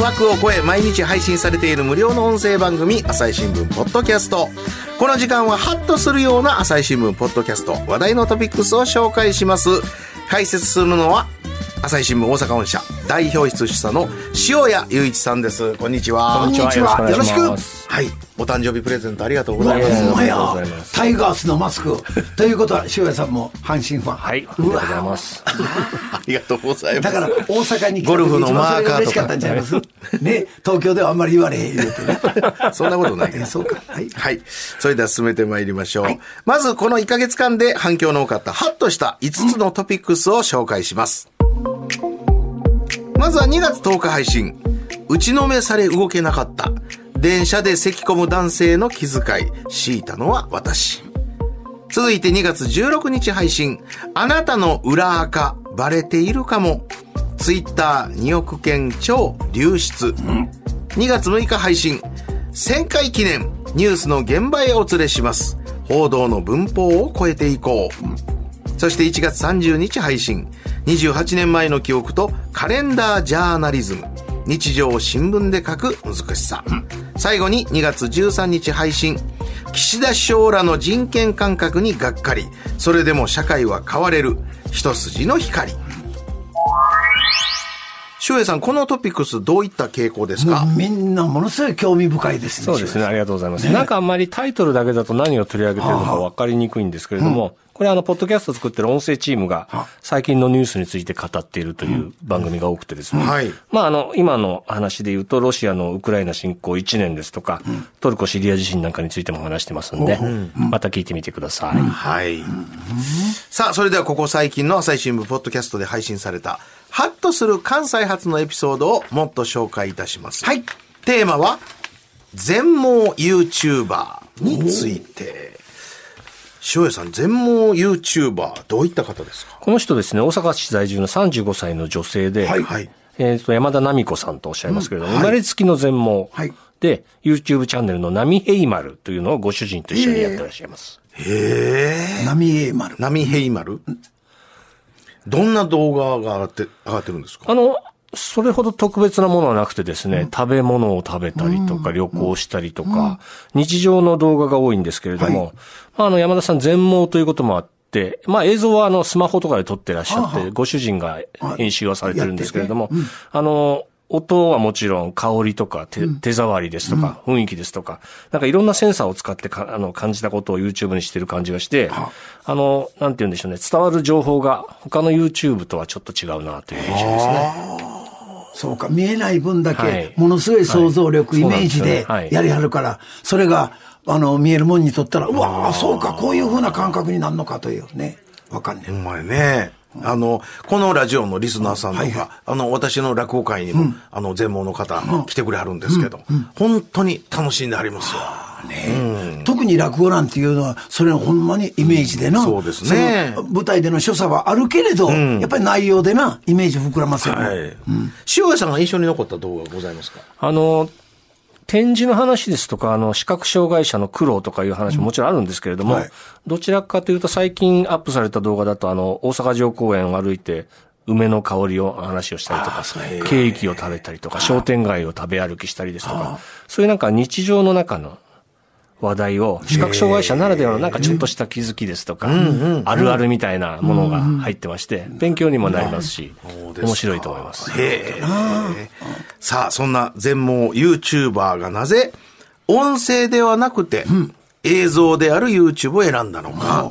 枠を超え毎日配信されている無料の音声番組朝日新聞ポッドキャスト。この時間はハッとするような朝日新聞ポッドキャスト。話題のトピックスを紹介します。解説するのは朝日新聞大阪本社。代表室主査の塩谷雄一さんです。こんにちは。こんにちは。よろしく。はい。お誕生日プレゼントありがとうございます。ほんまやありがとうございます。タイガースのマスク。ということは塩谷さんも阪神ファン。はい、ありがとうございます。ありがとうございます。だから大阪に来た時ゴルフのマーカー嬉しかったんちゃいますね東京ではあんまり言われへん言うてね。そんなことない。えそうか。はい。はい。それでは進めてまいりましょう。まず、この1ヶ月間で反響の多かった、ハッとした5つのトピックスを紹介します。まずは2月10日配信。打ちのめされ動けなかった。電車で咳込む男性の気遣い。強いたのは私。続いて2月16日配信。あなたの裏垢、バレているかも。ツイッター2億件超流出。2月6日配信。1000回記念、ニュースの現場へお連れします。報道の文法を超えていこう。そして1月30日配信。28年前の記憶とカレンダージャーナリズム。日常を新聞で書く難しさ。最後に2月13日配信。岸田首相らの人権感覚にがっかり。それでも社会は変われる。一筋の光。翔平さん、このトピックスどういった傾向ですか、みんなものすごい興味深いですねそうですね、ありがとうございます。なんかあんまりタイトルだけだと何を取り上げてるのか分かりにくいんですけれども、これあの、ポッドキャスト作ってる音声チームが最近のニュースについて語っているという番組が多くてですね。はい。まああの、今の話で言うと、ロシアのウクライナ侵攻1年ですとか、トルコシリア地震なんかについても話してますんで、また聞いてみてください。はい。さあ、それではここ最近の朝日新聞ポッドキャストで配信された、とする関西発のエピソードをもっと紹介いたします。はい。テーマは、全盲 YouTuber について。塩谷さん、全盲 YouTuber、どういった方ですか？この人ですね、大阪市在住の35歳の女性で、はい。はい。えっ、と、山田奈美子さんとおっしゃいますけれども、生まれつきの全盲はいで、YouTube チャンネルの波ヘイマルというのをご主人と一緒にやってらっしゃいます。へえ。波江丸波ヘイマルどんな動画が上がって、上がってるんですか？あの、それほど特別なものはなくてですね、食べ物を食べたりとか、旅行したりとか、日常の動画が多いんですけれども、まあ、あの、山田さん全盲ということもあって、まあ映像はあのスマホとかで撮ってらっしゃって、ご主人が編集をされてるんですけれども、あの、音はもちろん香りとか手,、手触りですとか、雰囲気ですとか、なんかいろんなセンサーを使ってかあの感じたことを YouTube にしてる感じがして、あ。の、なんて言うんでしょうね、伝わる情報が他の YouTube とはちょっと違うなという印象ですね。そうか。見えない分だはい。けものすごい想像力、はい。イメージでやりはるからそれがあの見えるもんにとったらうわあそうかこういうふうな感覚になるのかというね。わかんねえお前ね。あの、このラジオのリスナーさんとか、はいはい。あの、私の落語会にも、あの、全盲の方、来てくれはるんですけど、本当に楽しんでありますよ。特に落語なんていうのは、それはほんまにイメージでな。そうですね。舞台での所作はあるけれど、やっぱり内容でな、イメージ膨らますよね。はい。塩谷さんが印象に残った動画ございますか？あの、展示の話ですとか、あの、視覚障害者の苦労とかいう話ももちろんあるんですけれども、はい。どちらかというと最近アップされた動画だと、あの、大阪城公園を歩いて、梅の香りを話をしたりとか、ケーキを食べたりとか、商店街を食べ歩きしたりですとか、そういうなんか日常の中の話題を、視覚障害者ならではのなんかちょっとした気づきですとか、あるあるみたいなものが入ってまして、勉強にもなりますし、面白いと思います。へえ。さあ、そんな全盲 YouTuber がなぜ、音声ではなくて、映像である YouTube を選んだのか。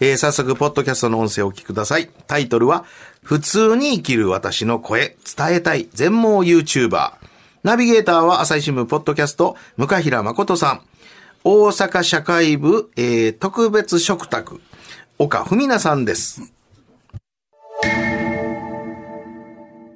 えー早速、ポッドキャストの音声をお聞きください。タイトルは、普通に生きる私の声、伝えたい全盲 YouTuber。ナビゲーターは朝日新聞ポッドキャスト、向平誠さん。大阪社会部、えー特別食卓、岡文奈さんです。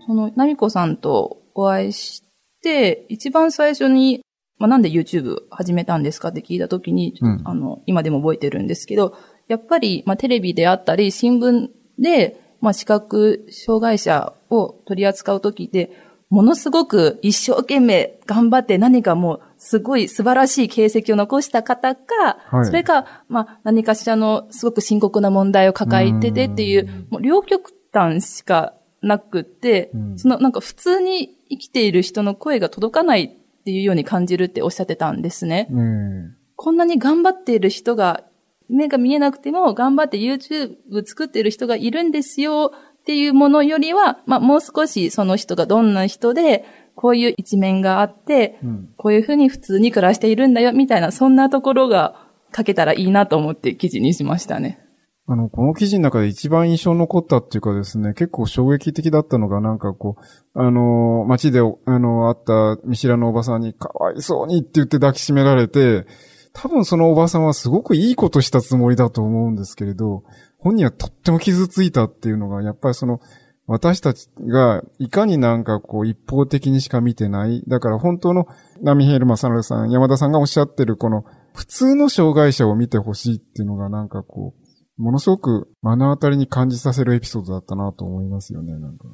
この、ナミコさんとお会いして、一番最初に、まあ、なんで YouTube 始めたんですかって聞いたときに、うんあの、今でも覚えてるんですけど、やっぱり、まあ、テレビであったり、新聞で、まあ、視覚障害者を取り扱うときで、ものすごく一生懸命頑張って何かもうすごい素晴らしい形跡を残した方か、はいそれか、まあ、何かしらのすごく深刻な問題を抱えててっていう、もう両極端しかなくって、うんそのなんか普通に生きている人の声が届かないっていうように感じるっておっしゃってたんですね。うん。こんなに頑張っている人が、目が見えなくても頑張って YouTube 作っている人がいるんですよっていうものよりは、まあもう少しその人がどんな人で、こういう一面があって、うんこういうふうに普通に暮らしているんだよみたいな、そんなところが書けたらいいなと思って記事にしましたね。あの、この記事の中で一番印象に残ったっていうかですね、結構衝撃的だったのが、なんかこう、あの、街で、あの、会った見知らぬおばさんに、かわいそうにって言って抱きしめられて、多分そのおばさんはすごくいいことしたつもりだと思うんですけれど、本人はとっても傷ついたっていうのが、やっぱりその、私たちがいかになんかこう一方的にしか見てない。だから本当の波平正則さん、山田さんがおっしゃってるこの普通の障害者を見てほしいっていうのがなんかこう、ものすごく目の当たりに感じさせるエピソードだったなと思いますよね、なんか。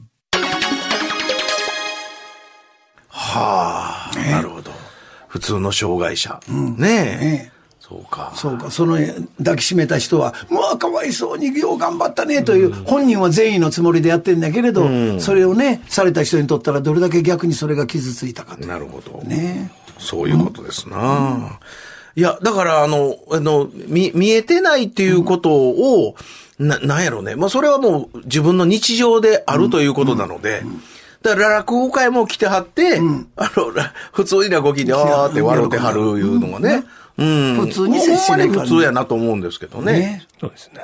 はあ、なるほど。普通の障害者。ねえ。ねそうか。そうか、その抱きしめた人は、うわ、かわいそうによう頑張ったねという、本人は善意のつもりでやってんだけれど、それをね、された人にとったらどれだけ逆にそれが傷ついたかと。なるほど。ねそういうことですな。いや、だから、あの、あの、見、見えてないっていうことを、な、なんやろうね。まあ、それはもう自分の日常であるということなので、だから落語会も来てはって、あの、ら普通に落語聞いて、あーって笑ってはるいうのがね。うん。普通に接しないからねほんまに普通やなと思うんですけどね。ねそうですね。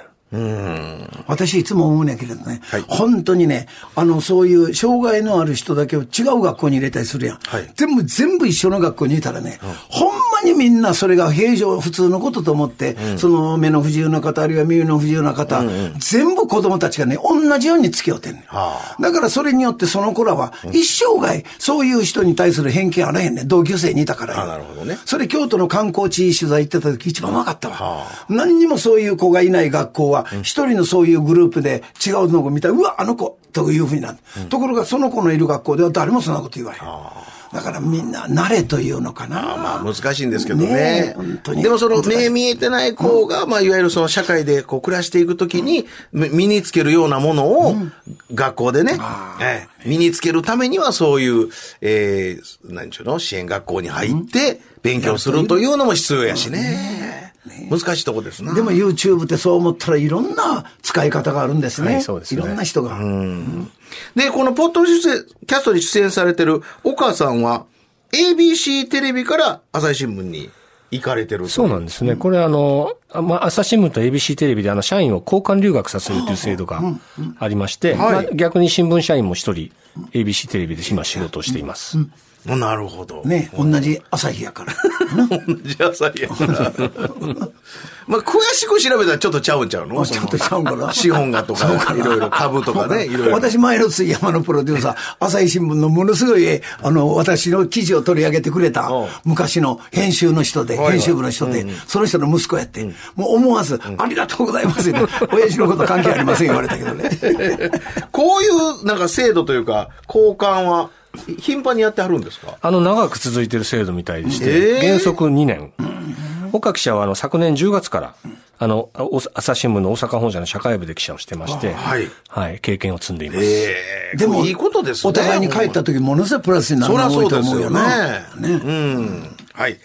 私いつも思うねんけれどね、本当にね、あの、そういう障害のある人だけを違う学校に入れたりするやん。はい。全部、全部一緒の学校にいたらね、ほんまにみんなそれが平常、普通のことと思って、その目の不自由な方、あるいは耳の不自由な方、全部子供たちがね、同じように付き合ってんねん。はだからそれによってその子らは、一生涯、そういう人に対する偏見あらへんね。ん。同級生にいたから。なるほどね。それ京都の観光地取材行ってた時一番分かったわ。何にもそういう子がいない学校は、一人のそういうグループで違うのを見たら、うわ、あの子というふうになる。ところがその子のいる学校では誰もそんなこと言わへん。だからみんな慣れというのかな。まあ難しいんですけどね。ねでもその目見えてない子が、まあいわゆるその社会でこう暮らしていくときに、み身につけるようなものを学校でね、ええ身につけるためにはそういう、えー、何ちゅうの？支援学校に入って勉強するというのも必要やしね。難しいとこですな。でも YouTube ってそう思ったらいろんな使い方があるんですね。はいそうですねいろんな人が。で、このポッドキャストに出演されてる岡さんは、ABC テレビから朝日新聞に行かれてるとそうなんですね。これあの、あまあ、朝日新聞と ABC テレビであの、社員を交換留学させるという制度がありまして、まあ、逆に新聞社員も一人、ABC テレビで今仕事をしています。なるほど。ね、同じ朝日やから。じゃあさ、いや。まあ、詳しく調べたらちょっとちゃうんちゃうの？あちょっとちゃうんかな？資本がとか、いろいろ株とかね、いろいろ。私、前の杉山のプロデューサー、朝日新聞のものすごい、あの、私の記事を取り上げてくれたうん、昔の編集の人で、編集部の人で、その人の息子やって、もう思わず、ありがとうございますって、親父のこと関係ありません言われたけどね。こういう、なんか制度というか、交換は、頻繁にやってはるんですか？あの、長く続いている制度みたいでして、えー原則2年。岡記者はあの、昨年10月から、あの、お朝日新聞の大阪本社の社会部で記者をしてまして、はいはい、経験を積んでいます。ええでも、いいことですね。お互いに帰った時、ものすごいプラスになるそりゃの多いとそうですよ思うよな。ね。うん。はい。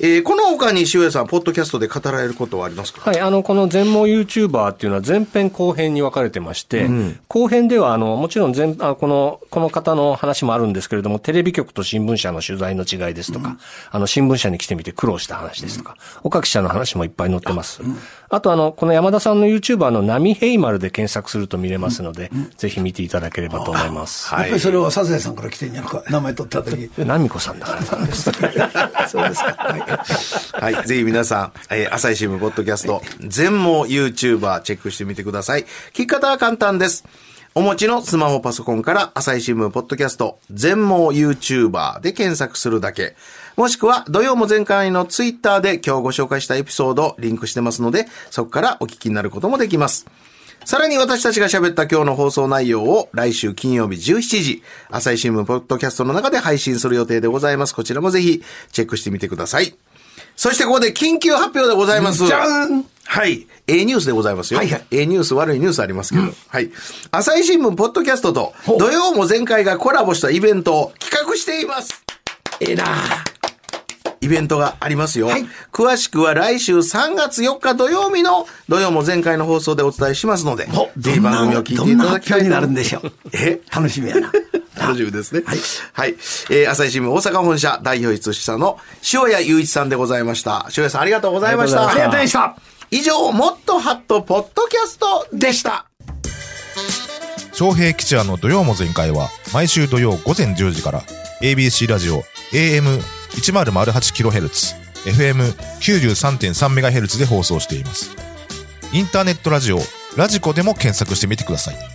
えーこの他に塩谷さん、ポッドキャストで語られることはありますか？はい、あの、この全盲 YouTuber っていうのは前編後編に分かれてまして、後編では、あの、もちろん全、あこの、この方の話もあるんですけれども、テレビ局と新聞社の取材の違いですとか、あの、新聞社に来てみて苦労した話ですとか、岡記者の話もいっぱい載ってます。あと、あの、この山田さんの YouTuber の波平丸で検索すると見れますので、ぜひ見ていただければと思います。やっぱりそれはサザエさんから来てんやろか、名前取った時。ナミコさんだからなんです。そうですか。はいはい。ぜひ皆さん、えー朝日新聞ポッドキャスト、全網 YouTuber チェックしてみてください。聞き方は簡単です。お持ちのスマホパソコンから朝日新聞ポッドキャスト全網 YouTuber で検索するだけ。もしくは土曜も前回のツイッターで今日ご紹介したエピソードリンクしてますので、そこからお聞きになることもできます。さらに私たちが喋った今日の放送内容を来週金曜日17時、朝日新聞ポッドキャストの中で配信する予定でございます。こちらもぜひチェックしてみてください。そしてここで緊急発表でございます。じゃーんはい。A ニュースでございますよ。はいはい A ニュース、悪いニュースありますけど。はい。朝日新聞ポッドキャストと土曜も前回がコラボしたイベントを企画しています。ええなイベントがありますよ。はい詳しくは来週3月4日土曜日の土曜も前回の放送でお伝えしますので、おぜひ番組を聞いどんなていただきたいと発表になるんでしょう。え？楽しみやな。楽しみですね。はい。えー、朝日新聞大阪本社代表室主の塩谷雄一さんでございました。塩谷さんありがとうございました。ありがとうございました。以上、もっとハットポッドキャストでした。昌平吉也の土曜も全開は毎週土曜午前10時から ABC ラジオ 1008kHz、FM93.3MHz で放送しています。インターネットラジオ、ラジコでも検索してみてください。